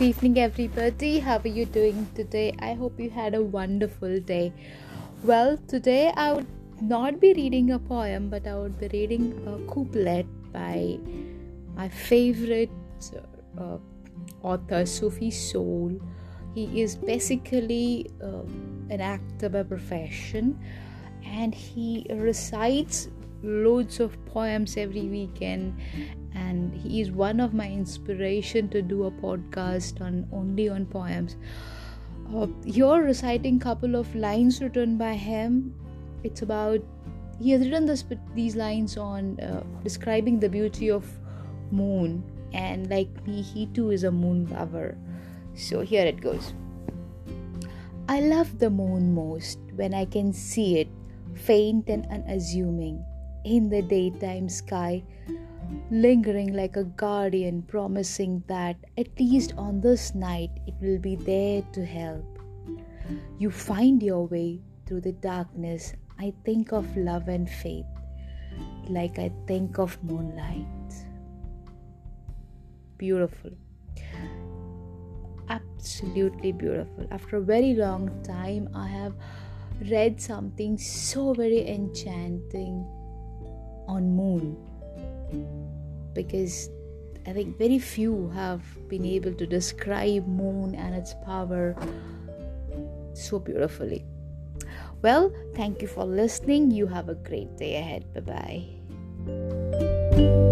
Good evening, everybody. How are you doing today? I hope you had a wonderful day. Well, today I would not be reading a poem, but I would be reading a couplet by my favorite uh, author, Sufi Soul. He is basically uh, an actor by profession and he recites loads of poems every weekend and he is one of my inspiration to do a podcast on only on poems. Uh, you're reciting couple of lines written by him it's about he has written this these lines on uh, describing the beauty of moon and like me he too is a moon lover. So here it goes. I love the moon most when i can see it faint and unassuming in the daytime sky, lingering like a guardian, promising that at least on this night it will be there to help. You find your way through the darkness. I think of love and faith, like I think of moonlight. Beautiful. Absolutely beautiful. After a very long time, I have read something so very enchanting on moon because I think very few have been able to describe moon and its power so beautifully. Well, thank you for listening. You have a great day ahead. Bye bye.